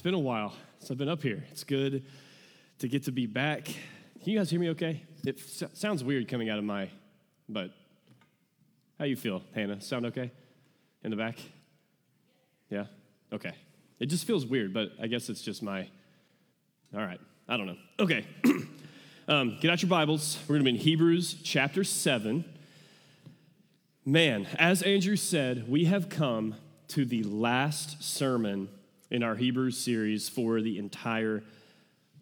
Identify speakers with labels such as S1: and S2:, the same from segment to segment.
S1: It's been a while since I've been up here. It's good to get to be back. Can you guys hear me okay? It s- sounds weird coming out of my, but how you feel, Hannah? Sound okay in the back? Yeah? Okay. It just feels weird, but I guess it's just my, all right. I don't know. Okay. um, get out your Bibles. We're going to be in Hebrews chapter 7. Man, as Andrew said, we have come to the last sermon in our Hebrews series for the entire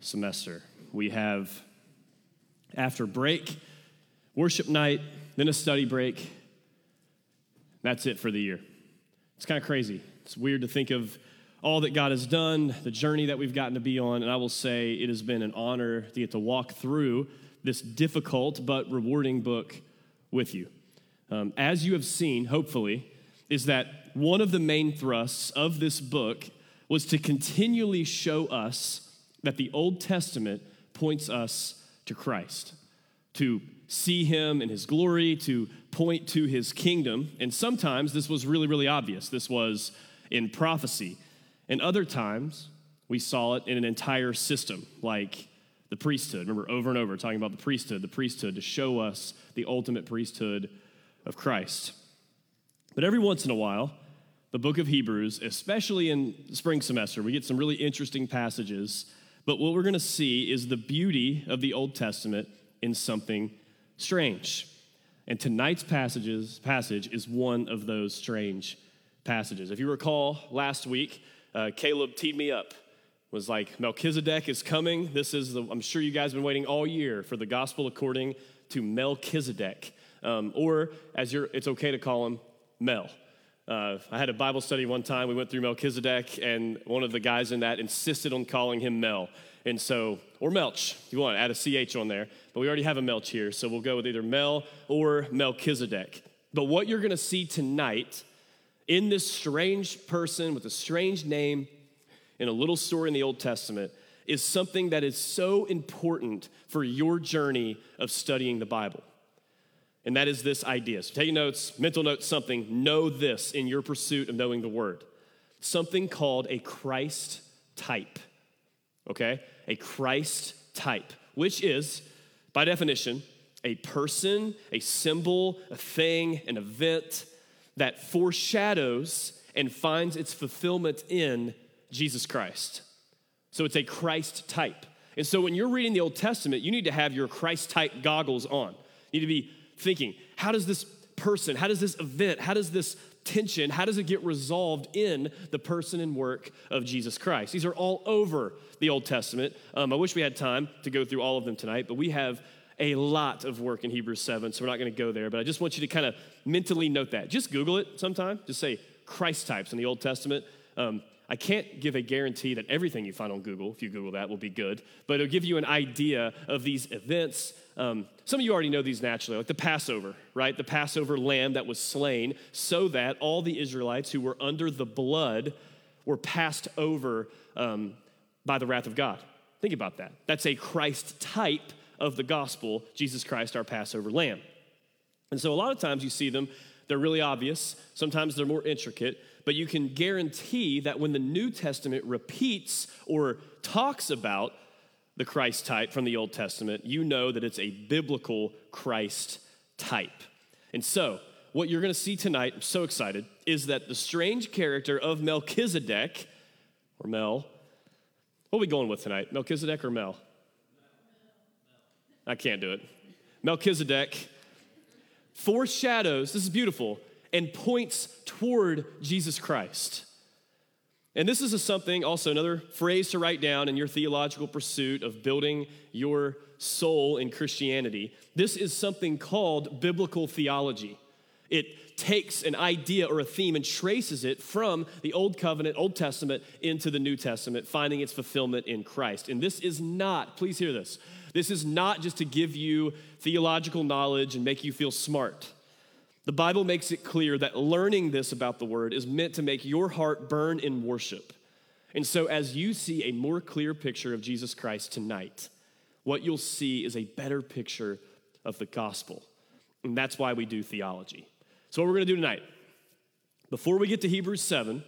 S1: semester. We have, after break, worship night, then a study break. That's it for the year. It's kind of crazy. It's weird to think of all that God has done, the journey that we've gotten to be on, and I will say it has been an honor to get to walk through this difficult but rewarding book with you. Um, as you have seen, hopefully, is that one of the main thrusts of this book was to continually show us that the Old Testament points us to Christ, to see him in his glory, to point to his kingdom. And sometimes this was really, really obvious. This was in prophecy. And other times, we saw it in an entire system, like the priesthood. Remember, over and over, talking about the priesthood, the priesthood to show us the ultimate priesthood of Christ. But every once in a while, the book of Hebrews, especially in spring semester, we get some really interesting passages. But what we're going to see is the beauty of the Old Testament in something strange. And tonight's passages, passage is one of those strange passages. If you recall last week, uh, Caleb teed me up, was like, Melchizedek is coming. This is, the, I'm sure you guys have been waiting all year for the gospel according to Melchizedek. Um, or, as you're, it's okay to call him, Mel. Uh, I had a Bible study one time. We went through Melchizedek, and one of the guys in that insisted on calling him Mel. And so, or Melch, if you want, to add a CH on there. But we already have a Melch here, so we'll go with either Mel or Melchizedek. But what you're going to see tonight in this strange person with a strange name in a little story in the Old Testament is something that is so important for your journey of studying the Bible. And that is this idea. So take notes, mental notes, something. Know this in your pursuit of knowing the word. Something called a Christ type. Okay? A Christ type, which is, by definition, a person, a symbol, a thing, an event that foreshadows and finds its fulfillment in Jesus Christ. So it's a Christ type. And so when you're reading the Old Testament, you need to have your Christ type goggles on. You need to be thinking, how does this person, how does this event, how does this tension, how does it get resolved in the person and work of Jesus Christ? These are all over the Old Testament. Um, I wish we had time to go through all of them tonight, but we have a lot of work in Hebrews 7, so we're not going to go there. But I just want you to kind of mentally note that. Just Google it sometime. Just say Christ types in the Old Testament. Um, I can't give a guarantee that everything you find on Google, if you Google that, will be good, but it'll give you an idea of these events. Um, some of you already know these naturally, like the Passover, right? The Passover lamb that was slain so that all the Israelites who were under the blood were passed over um, by the wrath of God. Think about that. That's a Christ type of the gospel, Jesus Christ, our Passover lamb. And so a lot of times you see them, they're really obvious. Sometimes they're more intricate, but you can guarantee that when the New Testament repeats or talks about the Christ type from the Old Testament, you know that it's a biblical Christ type. And so, what you're going to see tonight, I'm so excited, is that the strange character of Melchizedek, or Mel, what are we going with tonight? Melchizedek or Mel? I can't do it. Melchizedek foreshadows, this is beautiful, and points toward Jesus Christ. And this is a something, also another phrase to write down in your theological pursuit of building your soul in Christianity. This is something called biblical theology. It takes an idea or a theme and traces it from the Old Covenant, Old Testament, into the New Testament, finding its fulfillment in Christ. And this is not, please hear this, this is not just to give you theological knowledge and make you feel smart. The Bible makes it clear that learning this about the Word is meant to make your heart burn in worship. And so, as you see a more clear picture of Jesus Christ tonight, what you'll see is a better picture of the gospel. And that's why we do theology. So, what we're going to do tonight, before we get to Hebrews 7,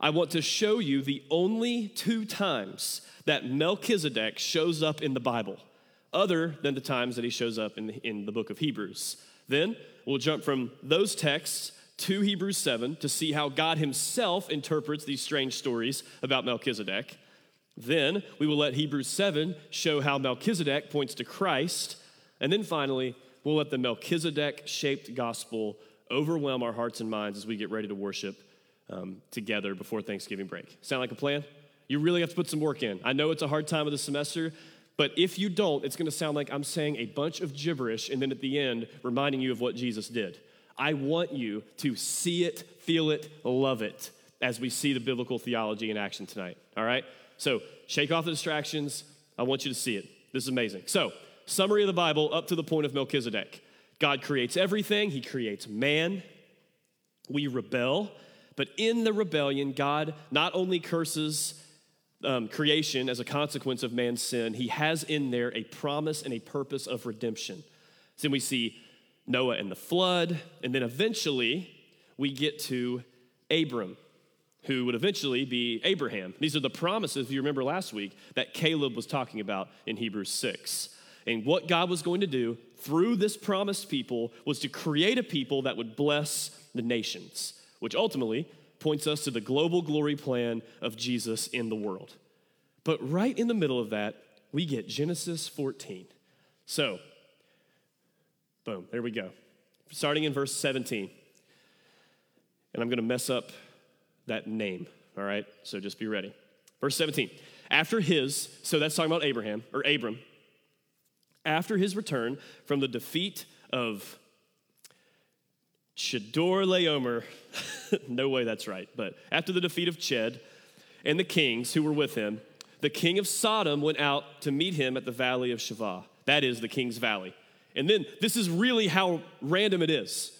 S1: I want to show you the only two times that Melchizedek shows up in the Bible, other than the times that he shows up in the, in the book of Hebrews. Then we'll jump from those texts to Hebrews 7 to see how God himself interprets these strange stories about Melchizedek. Then we will let Hebrews 7 show how Melchizedek points to Christ. And then finally, we'll let the Melchizedek shaped gospel overwhelm our hearts and minds as we get ready to worship um, together before Thanksgiving break. Sound like a plan? You really have to put some work in. I know it's a hard time of the semester, but if you don't, it's going to sound like I'm saying a bunch of gibberish and then at the end reminding you of what Jesus did. I want you to see it, feel it, love it as we see the biblical theology in action tonight. All right? So shake off the distractions. I want you to see it. This is amazing. So, summary of the Bible up to the point of Melchizedek. God creates everything, He creates man. We rebel, but in the rebellion, God not only curses um, creation as a consequence of man's sin, He has in there a promise and a purpose of redemption. So then we see Noah and the flood, and then eventually we get to Abram, who would eventually be Abraham. These are the promises, if you remember last week, that Caleb was talking about in Hebrews 6. And what God was going to do through this promised people was to create a people that would bless the nations, which ultimately points us to the global glory plan of Jesus in the world. But right in the middle of that, we get Genesis 14. So, boom, there we go. Starting in verse 17. And I'm going to mess up that name, all right? So just be ready. Verse 17. After his, so that's talking about Abraham, or Abram, after his return from the defeat of Chedorlaomer, no way that's right, but after the defeat of Ched and the kings who were with him, the king of Sodom went out to meet him at the valley of Shaveh. That is the king's valley. And then this is really how random it is.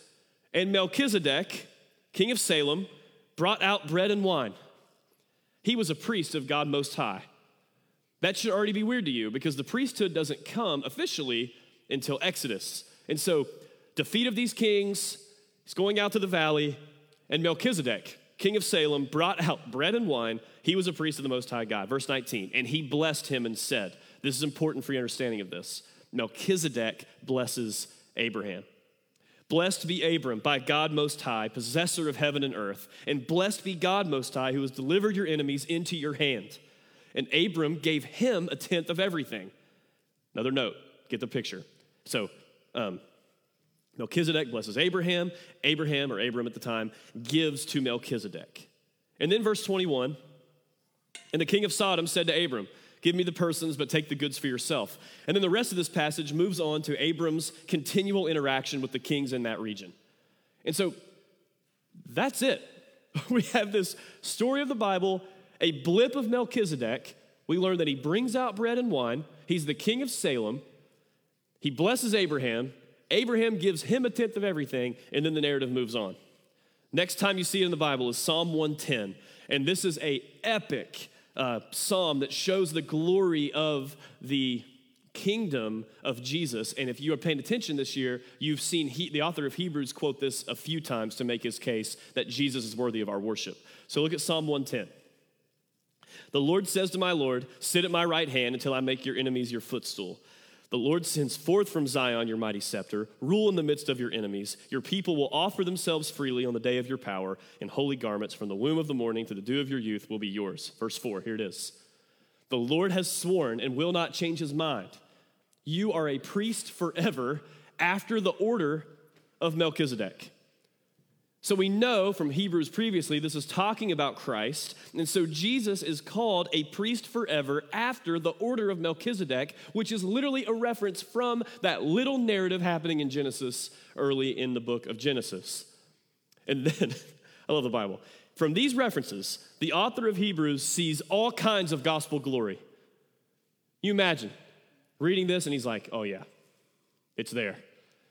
S1: And Melchizedek, king of Salem, brought out bread and wine. He was a priest of God Most High. That should already be weird to you because the priesthood doesn't come officially until Exodus. And so, defeat of these kings, he's going out to the valley, and Melchizedek, king of Salem, brought out bread and wine. He was a priest of the Most High God. Verse 19, and he blessed him and said, This is important for your understanding of this. Melchizedek blesses Abraham. Blessed be Abram by God Most High, possessor of heaven and earth, and blessed be God Most High, who has delivered your enemies into your hand. And Abram gave him a tenth of everything. Another note, get the picture. So, um, Melchizedek blesses Abraham. Abraham, or Abram at the time, gives to Melchizedek. And then verse 21 And the king of Sodom said to Abram, Give me the persons, but take the goods for yourself. And then the rest of this passage moves on to Abram's continual interaction with the kings in that region. And so that's it. We have this story of the Bible a blip of Melchizedek, we learn that he brings out bread and wine. He's the king of Salem. He blesses Abraham. Abraham gives him a tenth of everything, and then the narrative moves on. Next time you see it in the Bible is Psalm 110, and this is a epic uh, psalm that shows the glory of the kingdom of Jesus. And if you are paying attention this year, you've seen he, the author of Hebrews quote this a few times to make his case that Jesus is worthy of our worship. So look at Psalm 110. The Lord says to my Lord, Sit at my right hand until I make your enemies your footstool. The Lord sends forth from Zion your mighty scepter. Rule in the midst of your enemies. Your people will offer themselves freely on the day of your power, in holy garments from the womb of the morning to the dew of your youth will be yours. Verse 4, here it is. The Lord has sworn and will not change his mind. You are a priest forever after the order of Melchizedek. So we know from Hebrews previously, this is talking about Christ. And so Jesus is called a priest forever after the order of Melchizedek, which is literally a reference from that little narrative happening in Genesis early in the book of Genesis. And then, I love the Bible. From these references, the author of Hebrews sees all kinds of gospel glory. You imagine reading this, and he's like, oh, yeah, it's there.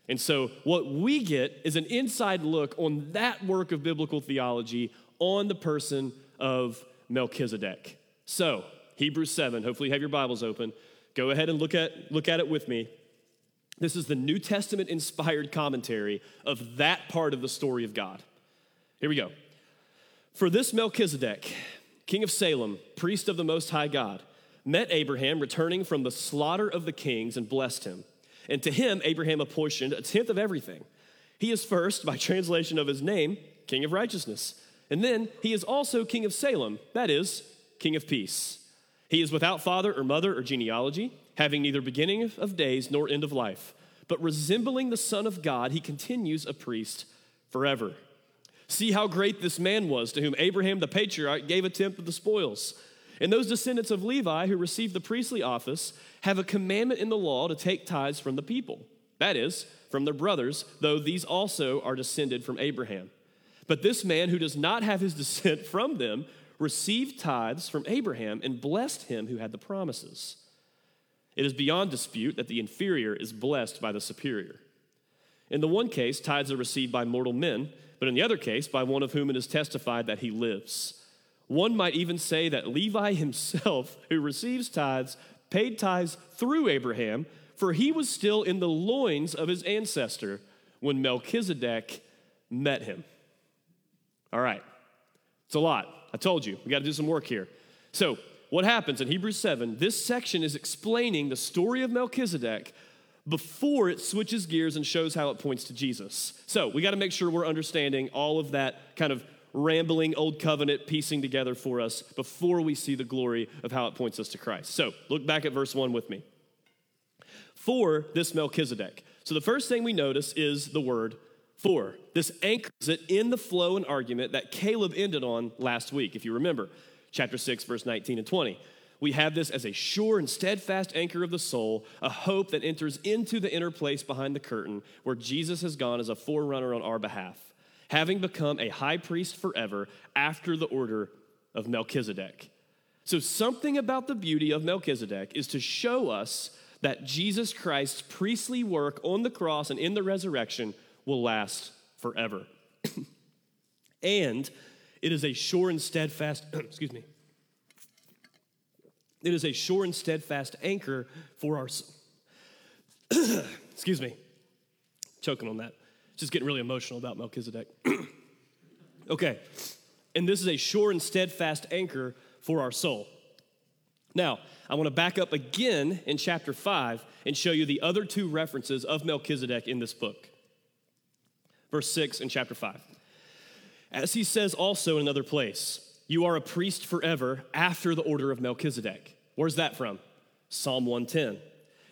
S1: And so, what we get is an inside look on that work of biblical theology on the person of Melchizedek. So, Hebrews 7, hopefully you have your Bibles open. Go ahead and look at, look at it with me. This is the New Testament inspired commentary of that part of the story of God. Here we go. For this Melchizedek, king of Salem, priest of the Most High God, met Abraham returning from the slaughter of the kings and blessed him. And to him, Abraham apportioned a tenth of everything. He is first, by translation of his name, King of Righteousness. And then he is also King of Salem, that is, King of Peace. He is without father or mother or genealogy, having neither beginning of days nor end of life. But resembling the Son of God, he continues a priest forever. See how great this man was, to whom Abraham the patriarch gave a tenth of the spoils. And those descendants of Levi who received the priestly office have a commandment in the law to take tithes from the people, that is, from their brothers, though these also are descended from Abraham. But this man who does not have his descent from them received tithes from Abraham and blessed him who had the promises. It is beyond dispute that the inferior is blessed by the superior. In the one case, tithes are received by mortal men, but in the other case, by one of whom it is testified that he lives. One might even say that Levi himself, who receives tithes, paid tithes through Abraham, for he was still in the loins of his ancestor when Melchizedek met him. All right, it's a lot. I told you, we got to do some work here. So, what happens in Hebrews 7? This section is explaining the story of Melchizedek before it switches gears and shows how it points to Jesus. So, we got to make sure we're understanding all of that kind of rambling old covenant piecing together for us before we see the glory of how it points us to Christ. So look back at verse 1 with me. For this Melchizedek. So the first thing we notice is the word for. This anchors it in the flow and argument that Caleb ended on last week, if you remember, chapter 6, verse 19 and 20. We have this as a sure and steadfast anchor of the soul, a hope that enters into the inner place behind the curtain where Jesus has gone as a forerunner on our behalf having become a high priest forever after the order of Melchizedek. So, something about the beauty of Melchizedek is to show us that Jesus Christ's priestly work on the cross and in the resurrection will last forever. and it is a sure and steadfast, excuse me, it is a sure and steadfast anchor for our, excuse me, choking on that just getting really emotional about Melchizedek. okay, and this is a sure and steadfast anchor for our soul. Now, I want to back up again in chapter 5 and show you the other two references of Melchizedek in this book. Verse 6 in chapter 5. As he says also in another place, you are a priest forever after the order of Melchizedek. Where's that from? Psalm 110.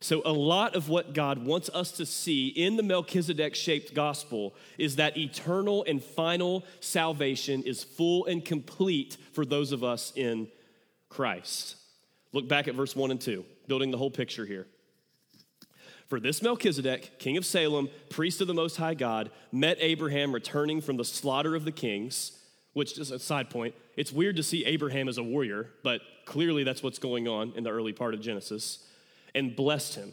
S1: So, a lot of what God wants us to see in the Melchizedek shaped gospel is that eternal and final salvation is full and complete for those of us in Christ. Look back at verse 1 and 2, building the whole picture here. For this Melchizedek, king of Salem, priest of the Most High God, met Abraham returning from the slaughter of the kings, which, just a side point, it's weird to see Abraham as a warrior, but clearly that's what's going on in the early part of Genesis and blessed him.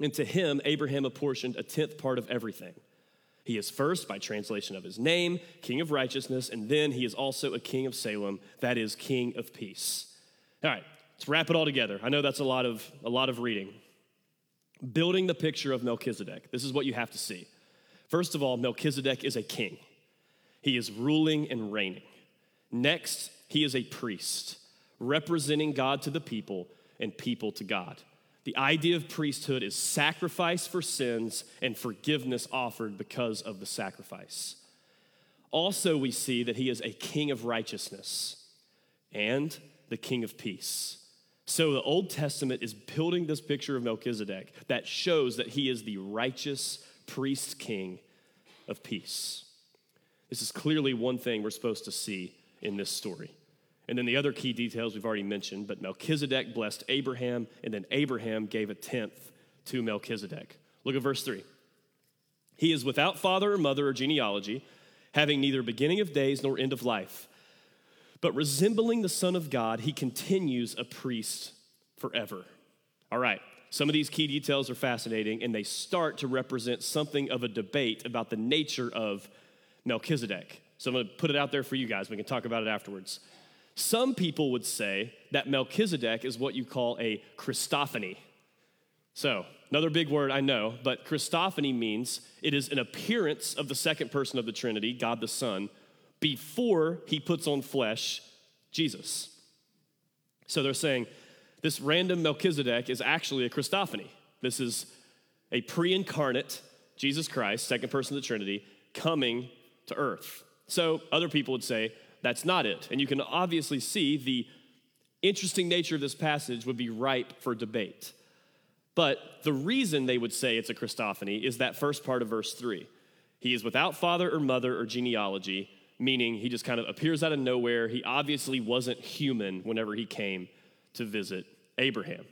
S1: And to him, Abraham apportioned a tenth part of everything. He is first, by translation of his name, King of Righteousness, and then he is also a King of Salem, that is, King of Peace. All right, let's wrap it all together. I know that's a lot of, a lot of reading. Building the picture of Melchizedek. This is what you have to see. First of all, Melchizedek is a king. he is ruling and reigning. Next, he is a priest, representing God to the people and people to God. The idea of priesthood is sacrifice for sins and forgiveness offered because of the sacrifice. Also, we see that he is a king of righteousness and the king of peace. So, the Old Testament is building this picture of Melchizedek that shows that he is the righteous priest king of peace. This is clearly one thing we're supposed to see in this story. And then the other key details we've already mentioned, but Melchizedek blessed Abraham, and then Abraham gave a tenth to Melchizedek. Look at verse 3. He is without father or mother or genealogy, having neither beginning of days nor end of life. But resembling the Son of God, he continues a priest forever. All right, some of these key details are fascinating, and they start to represent something of a debate about the nature of Melchizedek. So I'm going to put it out there for you guys. We can talk about it afterwards. Some people would say that Melchizedek is what you call a Christophany. So, another big word I know, but Christophany means it is an appearance of the second person of the Trinity, God the Son, before he puts on flesh, Jesus. So they're saying this random Melchizedek is actually a Christophany. This is a pre incarnate Jesus Christ, second person of the Trinity, coming to earth. So other people would say that's not it. And you can obviously see the interesting nature of this passage would be ripe for debate. But the reason they would say it's a Christophany is that first part of verse 3. He is without father or mother or genealogy, meaning he just kind of appears out of nowhere. He obviously wasn't human whenever he came to visit Abraham.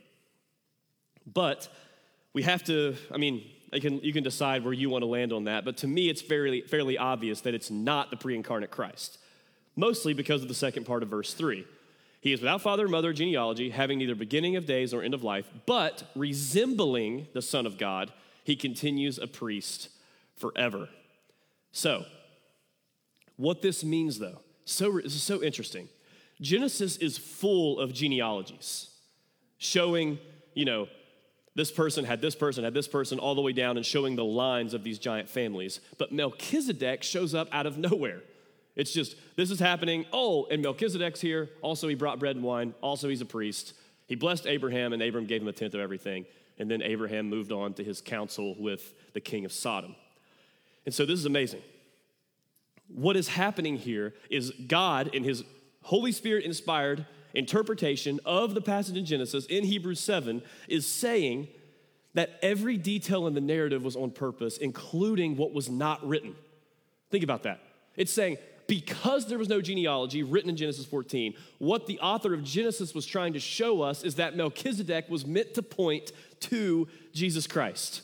S1: But we have to, I mean, can, you can decide where you want to land on that, but to me, it's fairly, fairly obvious that it's not the pre incarnate Christ, mostly because of the second part of verse 3. He is without father or mother genealogy, having neither beginning of days nor end of life, but resembling the Son of God, he continues a priest forever. So, what this means, though, so this is so interesting. Genesis is full of genealogies, showing, you know, this person had this person, had this person, all the way down and showing the lines of these giant families. But Melchizedek shows up out of nowhere. It's just, this is happening. Oh, and Melchizedek's here. Also, he brought bread and wine. Also, he's a priest. He blessed Abraham, and Abraham gave him a tenth of everything. And then Abraham moved on to his council with the king of Sodom. And so, this is amazing. What is happening here is God, in his Holy Spirit inspired interpretation of the passage in Genesis in Hebrews 7 is saying that every detail in the narrative was on purpose, including what was not written. Think about that. It's saying, because there was no genealogy written in Genesis 14, what the author of Genesis was trying to show us is that Melchizedek was meant to point to Jesus Christ.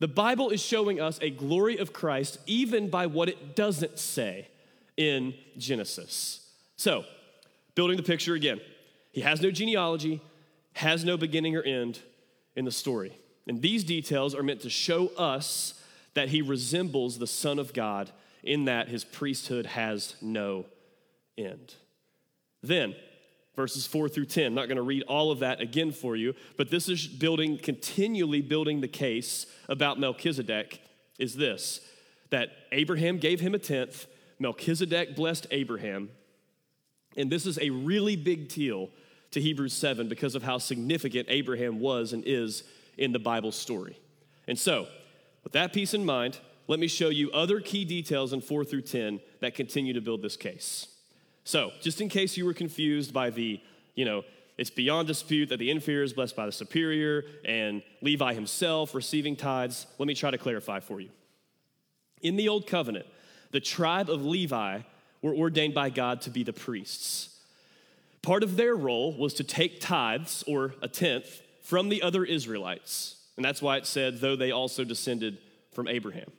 S1: The Bible is showing us a glory of Christ even by what it doesn't say in Genesis. So, building the picture again. He has no genealogy, has no beginning or end in the story. And these details are meant to show us that he resembles the Son of God in that his priesthood has no end. Then, verses 4 through 10, not going to read all of that again for you, but this is building, continually building the case about Melchizedek is this that Abraham gave him a tenth, Melchizedek blessed Abraham, and this is a really big deal to Hebrews 7 because of how significant Abraham was and is in the Bible story. And so, with that piece in mind, let me show you other key details in 4 through 10 that continue to build this case. So, just in case you were confused by the, you know, it's beyond dispute that the inferior is blessed by the superior and Levi himself receiving tithes, let me try to clarify for you. In the Old Covenant, the tribe of Levi were ordained by God to be the priests. Part of their role was to take tithes, or a tenth, from the other Israelites. And that's why it said, though they also descended from Abraham.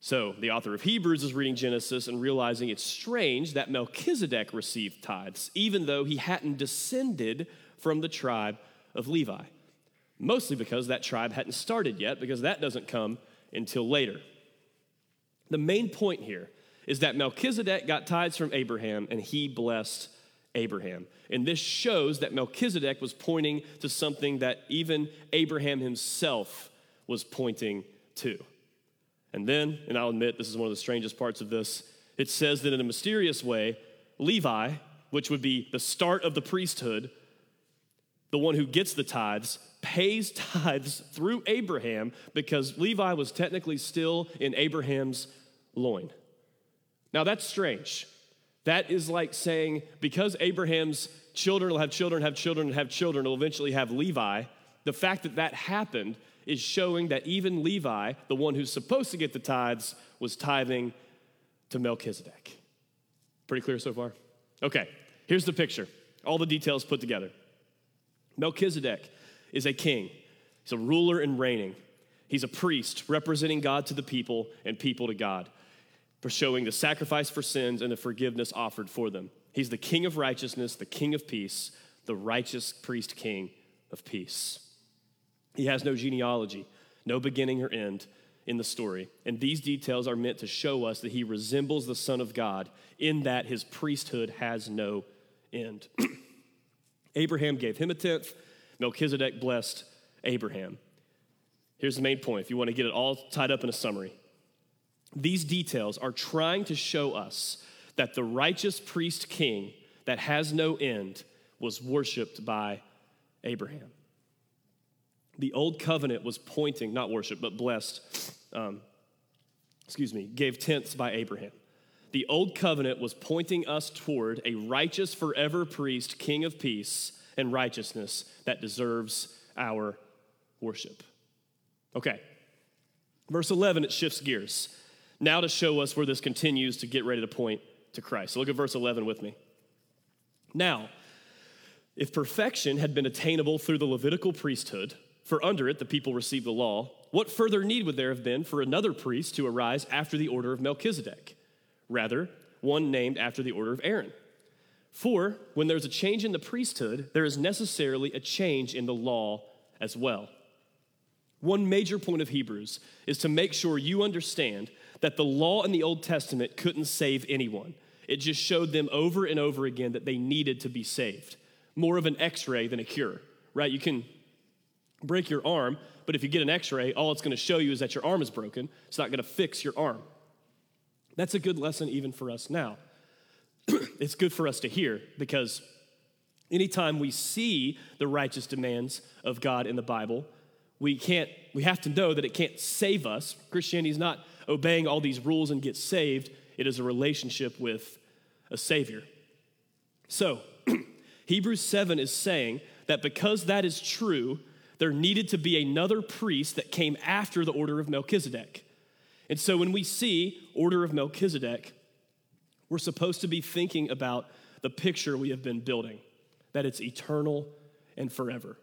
S1: So the author of Hebrews is reading Genesis and realizing it's strange that Melchizedek received tithes, even though he hadn't descended from the tribe of Levi. Mostly because that tribe hadn't started yet, because that doesn't come until later. The main point here is that Melchizedek got tithes from Abraham and he blessed Abraham. And this shows that Melchizedek was pointing to something that even Abraham himself was pointing to. And then, and I'll admit this is one of the strangest parts of this, it says that in a mysterious way, Levi, which would be the start of the priesthood, the one who gets the tithes, pays tithes through Abraham because Levi was technically still in Abraham's loin. Now that's strange. That is like saying because Abraham's children will have children, have children, and have children, will eventually have Levi. The fact that that happened is showing that even Levi, the one who's supposed to get the tithes, was tithing to Melchizedek. Pretty clear so far? Okay, here's the picture. All the details put together. Melchizedek is a king, he's a ruler and reigning. He's a priest representing God to the people and people to God, for showing the sacrifice for sins and the forgiveness offered for them. He's the king of righteousness, the king of peace, the righteous priest king of peace. He has no genealogy, no beginning or end in the story. And these details are meant to show us that he resembles the Son of God in that his priesthood has no end. Abraham gave him a tenth, Melchizedek blessed Abraham. Here's the main point if you want to get it all tied up in a summary. These details are trying to show us that the righteous priest king that has no end was worshiped by Abraham. The old covenant was pointing, not worship, but blessed, um, excuse me, gave tenths by Abraham. The old covenant was pointing us toward a righteous forever priest, king of peace and righteousness that deserves our worship. Okay, verse 11, it shifts gears. Now to show us where this continues to get ready to point to Christ. So look at verse 11 with me. Now, if perfection had been attainable through the Levitical priesthood, for under it the people received the law, what further need would there have been for another priest to arise after the order of Melchizedek? Rather, one named after the order of Aaron. For when there's a change in the priesthood, there is necessarily a change in the law as well. One major point of Hebrews is to make sure you understand that the law in the Old Testament couldn't save anyone. It just showed them over and over again that they needed to be saved. More of an x ray than a cure, right? You can break your arm, but if you get an x ray, all it's going to show you is that your arm is broken. It's not going to fix your arm. That's a good lesson even for us now. it's good for us to hear because anytime we see the righteous demands of God in the Bible, we can't we have to know that it can't save us. Christianity is not obeying all these rules and get saved. It is a relationship with a savior. So, Hebrews 7 is saying that because that is true, there needed to be another priest that came after the order of Melchizedek. And so when we see order of Melchizedek, we're supposed to be thinking about the picture we have been building, that it's eternal and forever.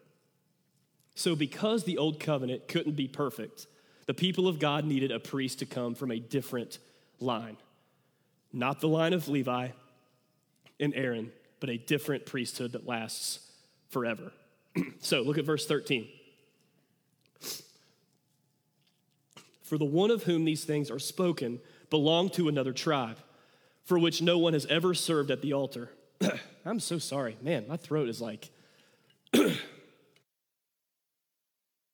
S1: So, because the old covenant couldn't be perfect, the people of God needed a priest to come from a different line. Not the line of Levi and Aaron, but a different priesthood that lasts forever. so, look at verse 13. For the one of whom these things are spoken belonged to another tribe, for which no one has ever served at the altar. I'm so sorry. Man, my throat is like.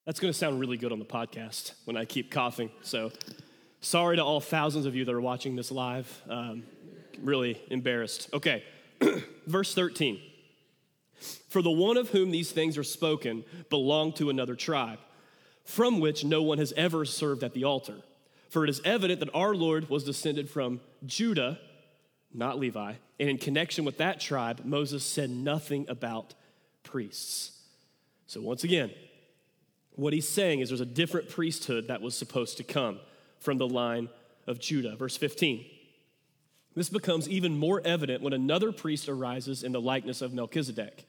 S1: That's going to sound really good on the podcast when I keep coughing. So, sorry to all thousands of you that are watching this live. Um, really embarrassed. Okay, verse 13. For the one of whom these things are spoken belonged to another tribe from which no one has ever served at the altar. For it is evident that our Lord was descended from Judah, not Levi, and in connection with that tribe, Moses said nothing about priests. So, once again, what he's saying is there's a different priesthood that was supposed to come from the line of Judah. Verse 15. This becomes even more evident when another priest arises in the likeness of Melchizedek,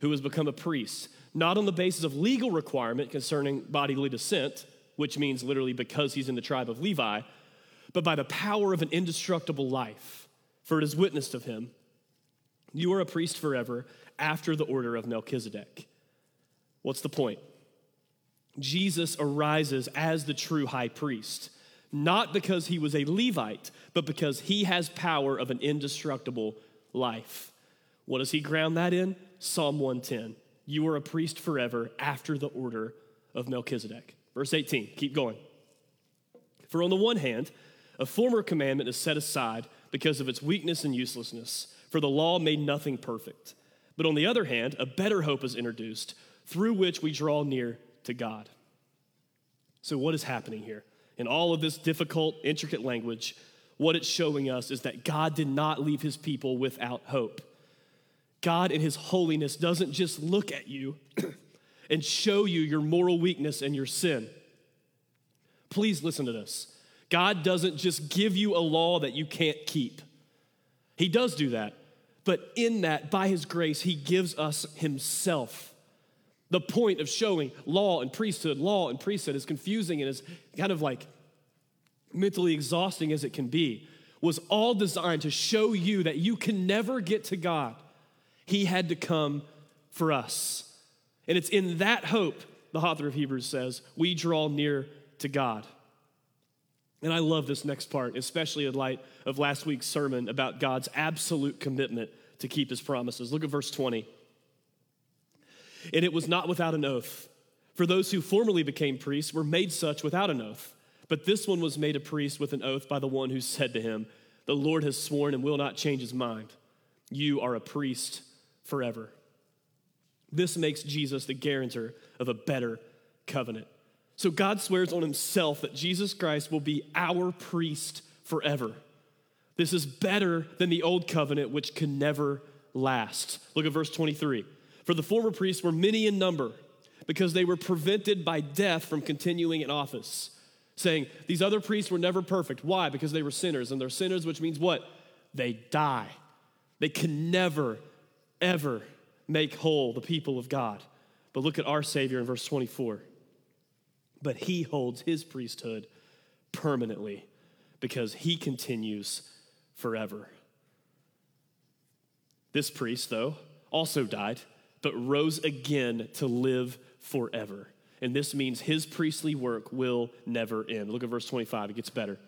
S1: who has become a priest not on the basis of legal requirement concerning bodily descent, which means literally because he's in the tribe of Levi, but by the power of an indestructible life, for it is witnessed of him. You are a priest forever after the order of Melchizedek. What's the point? Jesus arises as the true high priest, not because he was a Levite, but because he has power of an indestructible life. What does he ground that in? Psalm 110. You are a priest forever after the order of Melchizedek. Verse 18, keep going. For on the one hand, a former commandment is set aside because of its weakness and uselessness, for the law made nothing perfect. But on the other hand, a better hope is introduced through which we draw near to God. So, what is happening here? In all of this difficult, intricate language, what it's showing us is that God did not leave his people without hope. God, in his holiness, doesn't just look at you and show you your moral weakness and your sin. Please listen to this. God doesn't just give you a law that you can't keep. He does do that. But in that, by His grace, He gives us Himself. The point of showing law and priesthood, law and priesthood is confusing and is kind of like mentally exhausting as it can be, was all designed to show you that you can never get to God. He had to come for us. And it's in that hope, the author of Hebrews says, we draw near to God. And I love this next part, especially in light of last week's sermon about God's absolute commitment to keep his promises. Look at verse 20. And it was not without an oath. For those who formerly became priests were made such without an oath. But this one was made a priest with an oath by the one who said to him, The Lord has sworn and will not change his mind. You are a priest forever. This makes Jesus the guarantor of a better covenant. So God swears on himself that Jesus Christ will be our priest forever. This is better than the old covenant, which can never last. Look at verse 23. For the former priests were many in number because they were prevented by death from continuing in office. Saying, these other priests were never perfect. Why? Because they were sinners. And they're sinners, which means what? They die. They can never, ever make whole the people of God. But look at our Savior in verse 24. But he holds his priesthood permanently because he continues forever. This priest, though, also died, but rose again to live forever. And this means his priestly work will never end. Look at verse 25, it gets better.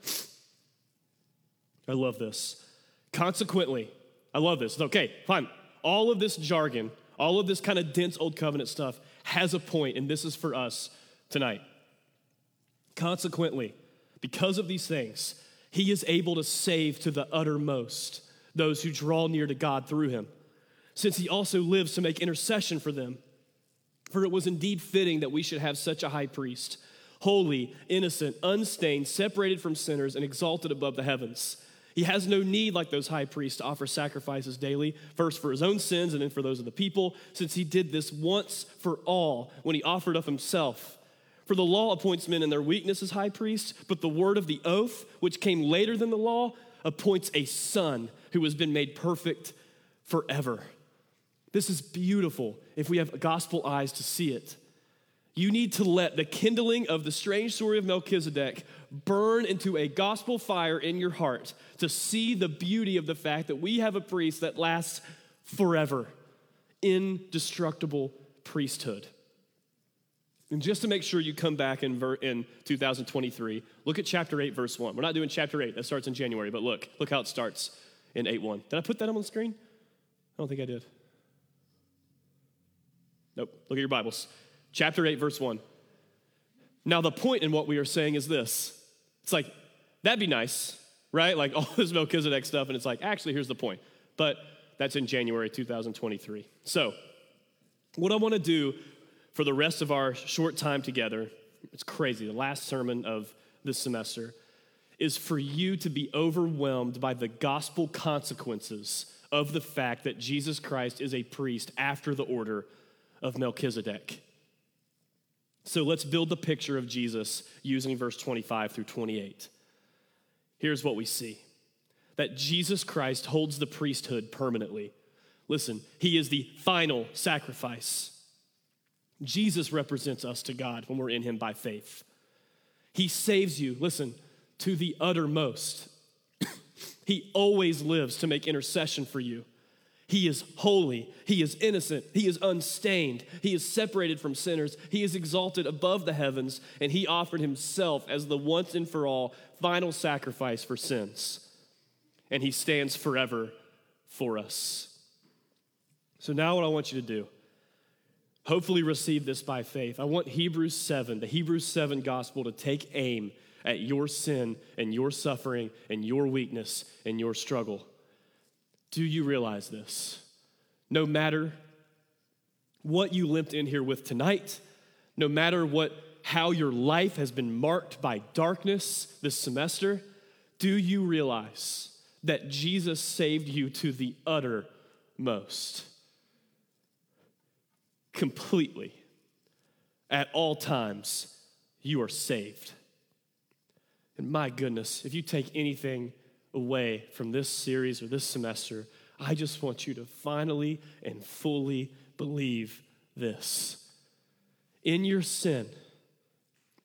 S1: I love this. Consequently, I love this. Okay, fine all of this jargon, all of this kind of dense old covenant stuff has a point, and this is for us tonight. Consequently, because of these things, he is able to save to the uttermost those who draw near to God through him, since he also lives to make intercession for them. For it was indeed fitting that we should have such a high priest, holy, innocent, unstained, separated from sinners, and exalted above the heavens he has no need, like those high priests, to offer sacrifices daily, first for his own sins and then for those of the people, since he did this once for all when he offered up himself. For the law appoints men in their weakness as high priests, but the word of the oath, which came later than the law, appoints a son who has been made perfect forever. This is beautiful if we have gospel eyes to see it. You need to let the kindling of the strange story of Melchizedek burn into a gospel fire in your heart to see the beauty of the fact that we have a priest that lasts forever, indestructible priesthood. And just to make sure you come back in, in 2023, look at chapter 8, verse 1. We're not doing chapter 8, that starts in January, but look, look how it starts in 8 1. Did I put that on the screen? I don't think I did. Nope. Look at your Bibles chapter 8, verse 1. Now, the point in what we are saying is this it's like, that'd be nice, right? Like all this Melchizedek stuff, and it's like, actually, here's the point. But that's in January 2023. So, what I want to do for the rest of our short time together, it's crazy, the last sermon of this semester, is for you to be overwhelmed by the gospel consequences of the fact that Jesus Christ is a priest after the order of Melchizedek. So let's build the picture of Jesus using verse 25 through 28. Here's what we see that Jesus Christ holds the priesthood permanently. Listen, he is the final sacrifice. Jesus represents us to God when we're in him by faith. He saves you, listen, to the uttermost. he always lives to make intercession for you. He is holy. He is innocent. He is unstained. He is separated from sinners. He is exalted above the heavens, and he offered himself as the once and for all final sacrifice for sins. And he stands forever for us. So, now what I want you to do, hopefully receive this by faith. I want Hebrews 7, the Hebrews 7 gospel, to take aim at your sin and your suffering and your weakness and your struggle. Do you realize this? No matter what you limped in here with tonight, no matter what how your life has been marked by darkness this semester, do you realize that Jesus saved you to the uttermost? Completely. At all times, you are saved. And my goodness, if you take anything away from this series or this semester, I just want you to finally and fully believe this. In your sin,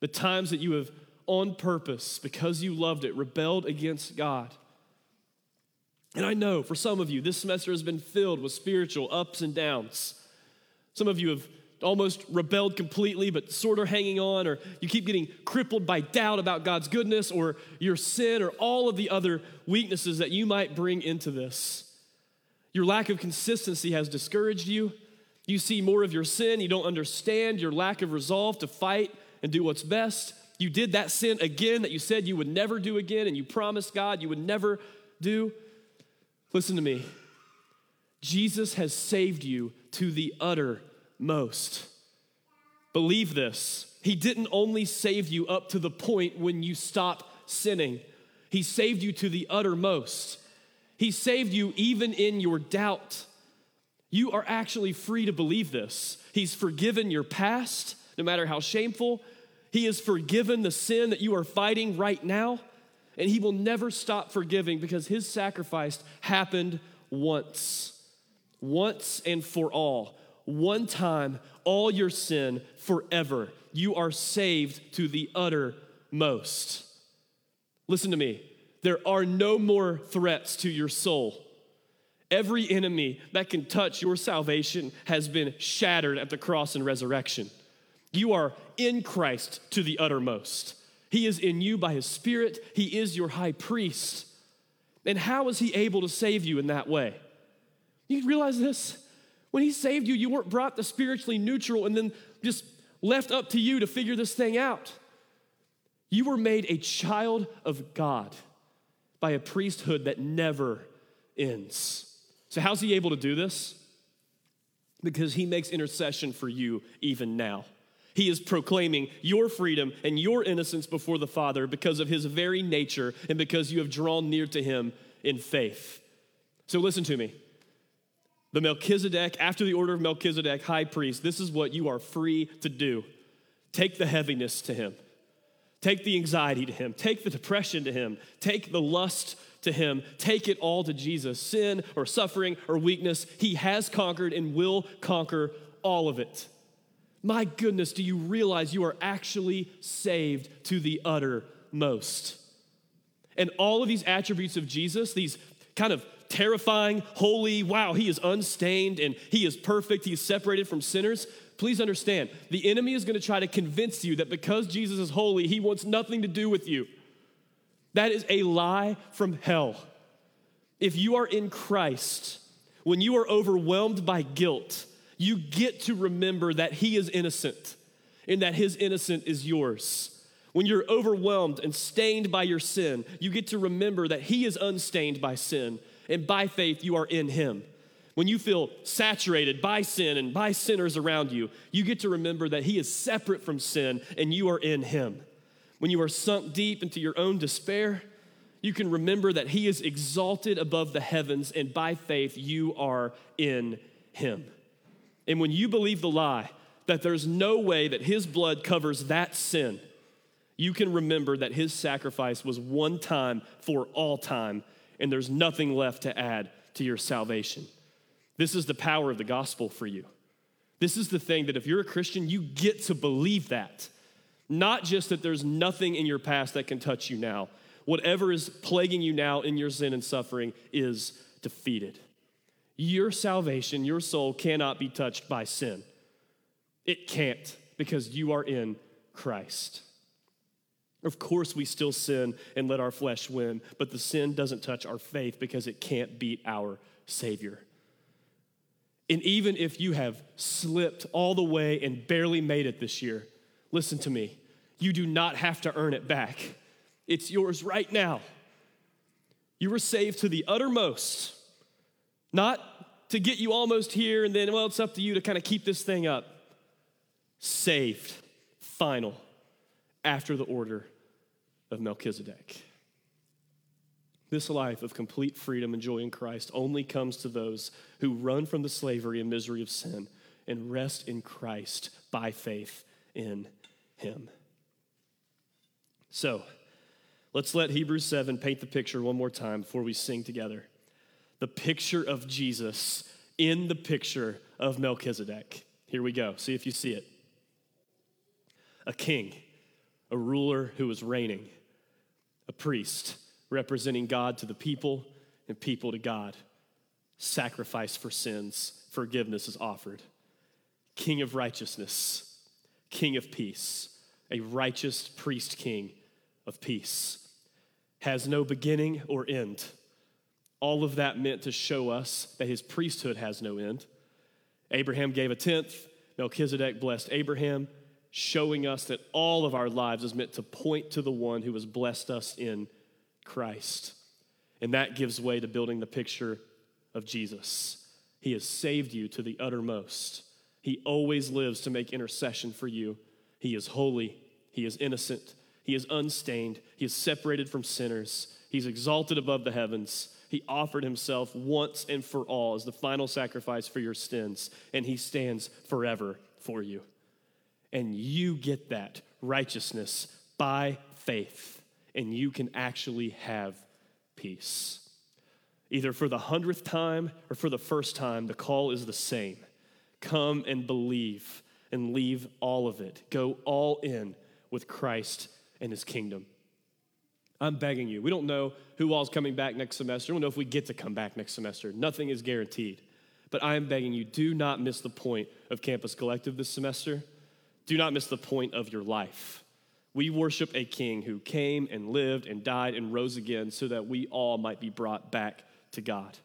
S1: the times that you have on purpose, because you loved it, rebelled against God. And I know for some of you, this semester has been filled with spiritual ups and downs. Some of you have almost rebelled completely, but sort of hanging on, or you keep getting crippled by doubt about God's goodness, or your sin, or all of the other weaknesses that you might bring into this. Your lack of consistency has discouraged you. You see more of your sin. You don't understand your lack of resolve to fight and do what's best. You did that sin again that you said you would never do again, and you promised God you would never do. Listen to me. Jesus has saved you to the uttermost. Believe this. He didn't only save you up to the point when you stop sinning, He saved you to the uttermost. He saved you even in your doubt. You are actually free to believe this. He's forgiven your past, no matter how shameful. He has forgiven the sin that you are fighting right now, and He will never stop forgiving because His sacrifice happened once, once and for all. One time, all your sin forever. You are saved to the uttermost. Listen to me. There are no more threats to your soul. Every enemy that can touch your salvation has been shattered at the cross and resurrection. You are in Christ to the uttermost. He is in you by his Spirit, He is your high priest. And how is He able to save you in that way? You realize this? When He saved you, you weren't brought to spiritually neutral and then just left up to you to figure this thing out. You were made a child of God by a priesthood that never ends. So, how's He able to do this? Because He makes intercession for you even now. He is proclaiming your freedom and your innocence before the Father because of his very nature and because you have drawn near to him in faith. So listen to me. The Melchizedek, after the order of Melchizedek, high priest, this is what you are free to do. Take the heaviness to him. Take the anxiety to him. Take the depression to him. Take the lust to him. Take it all to Jesus. Sin or suffering or weakness, he has conquered and will conquer all of it. My goodness, do you realize you are actually saved to the uttermost? And all of these attributes of Jesus, these kind of terrifying, holy, wow, he is unstained and he is perfect, he is separated from sinners. Please understand, the enemy is going to try to convince you that because Jesus is holy, he wants nothing to do with you. That is a lie from hell. If you are in Christ, when you are overwhelmed by guilt, you get to remember that He is innocent and that His innocence is yours. When you're overwhelmed and stained by your sin, you get to remember that He is unstained by sin, and by faith, you are in Him. When you feel saturated by sin and by sinners around you, you get to remember that He is separate from sin and you are in Him. When you are sunk deep into your own despair, you can remember that He is exalted above the heavens, and by faith, you are in Him. And when you believe the lie that there's no way that his blood covers that sin, you can remember that his sacrifice was one time for all time, and there's nothing left to add to your salvation. This is the power of the gospel for you. This is the thing that if you're a Christian, you get to believe that. Not just that there's nothing in your past that can touch you now. Whatever is plaguing you now in your sin and suffering is defeated. Your salvation, your soul cannot be touched by sin. It can't because you are in Christ. Of course, we still sin and let our flesh win, but the sin doesn't touch our faith because it can't beat our Savior. And even if you have slipped all the way and barely made it this year, listen to me. You do not have to earn it back. It's yours right now. You were saved to the uttermost, not to get you almost here and then, well, it's up to you to kind of keep this thing up. Saved, final, after the order of Melchizedek. This life of complete freedom and joy in Christ only comes to those who run from the slavery and misery of sin and rest in Christ by faith in Him. So, let's let Hebrews 7 paint the picture one more time before we sing together. The picture of Jesus in the picture of Melchizedek. Here we go. See if you see it. A king, a ruler who is reigning, a priest representing God to the people and people to God. Sacrifice for sins, forgiveness is offered. King of righteousness, King of peace, a righteous priest king of peace. Has no beginning or end. All of that meant to show us that his priesthood has no end. Abraham gave a tenth, Melchizedek blessed Abraham, showing us that all of our lives is meant to point to the one who has blessed us in Christ. And that gives way to building the picture of Jesus. He has saved you to the uttermost. He always lives to make intercession for you. He is holy, He is innocent, He is unstained, He is separated from sinners, He's exalted above the heavens. He offered Himself once and for all as the final sacrifice for your sins, and He stands forever for you. And you get that righteousness by faith and you can actually have peace. Either for the hundredth time or for the first time, the call is the same come and believe and leave all of it. Go all in with Christ and his kingdom. I'm begging you. We don't know who all's coming back next semester. We don't know if we get to come back next semester. Nothing is guaranteed. But I am begging you, do not miss the point of Campus Collective this semester. Do not miss the point of your life. We worship a king who came and lived and died and rose again so that we all might be brought back to God.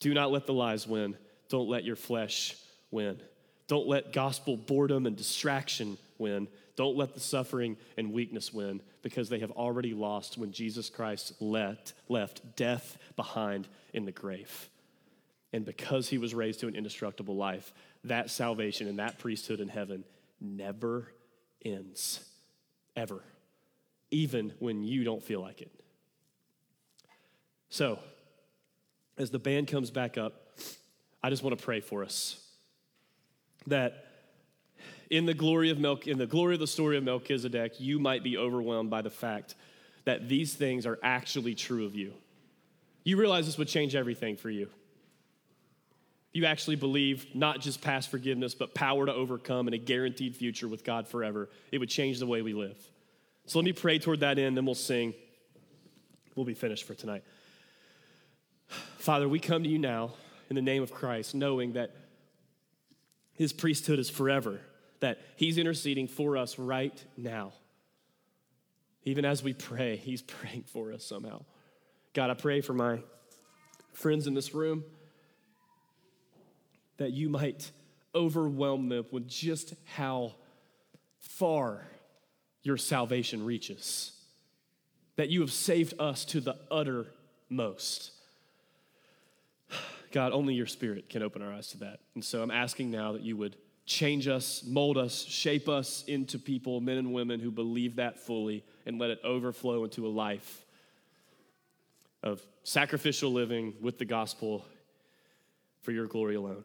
S1: Do not let the lies win. Don't let your flesh win. Don't let gospel boredom and distraction win. Don't let the suffering and weakness win because they have already lost when Jesus Christ left, left death behind in the grave. And because he was raised to an indestructible life, that salvation and that priesthood in heaven never ends ever, even when you don't feel like it. So, as the band comes back up, I just want to pray for us that in the glory of Melch- in the glory of the story of Melchizedek, you might be overwhelmed by the fact that these things are actually true of you. You realize this would change everything for you. You actually believe not just past forgiveness, but power to overcome and a guaranteed future with God forever. It would change the way we live. So let me pray toward that end, then we'll sing. We'll be finished for tonight. Father, we come to you now in the name of Christ, knowing that his priesthood is forever, that he's interceding for us right now. Even as we pray, he's praying for us somehow. God, I pray for my friends in this room that you might overwhelm them with just how far your salvation reaches, that you have saved us to the uttermost. God, only your spirit can open our eyes to that. And so I'm asking now that you would change us, mold us, shape us into people, men and women who believe that fully and let it overflow into a life of sacrificial living with the gospel for your glory alone.